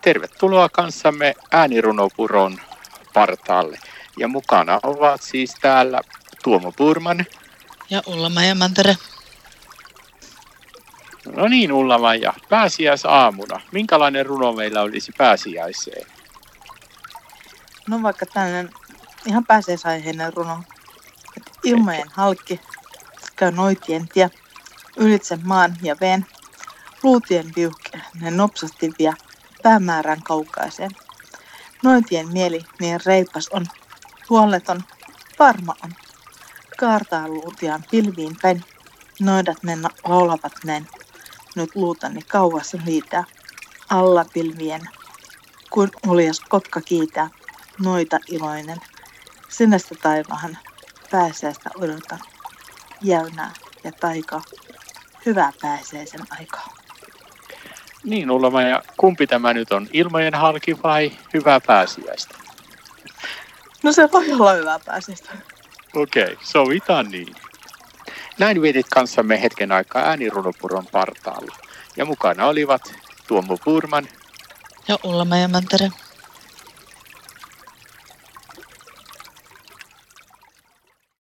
tervetuloa kanssamme äänirunopuron partaalle. Ja mukana ovat siis täällä Tuomo Purman. Ja Ulla ja Mantere. No niin Ulla ja pääsiäisaamuna. Minkälainen runo meillä olisi pääsiäiseen? No vaikka tällainen ihan pääsiäisaiheinen runo. Ilmojen halkki käy noitien tie ylitse maan ja veen. Luutien viuhke ne nopsasti vie päämäärän kaukaiseen. Noitien mieli niin reipas on, huoleton, varma on. Kaartaa luutiaan pilviin päin, noidat ne laulavat näin. Nyt luutani kauas liitää, alla pilvien, kuin uljas kotka kiitää, noita iloinen. Sinästä taivahan pääseestä odotan, jäynää ja taika, hyvää pääseisen aikaa. Niin Ullama, ja kumpi tämä nyt on, ilmojen halki vai hyvää pääsiäistä? No se voi olla hyvää pääsiäistä. Okei, okay, sovitaan niin. Näin vietit kanssamme hetken aikaa äänirunopuron partaalla. Ja mukana olivat Tuomo Purman ja Ulla Mantere.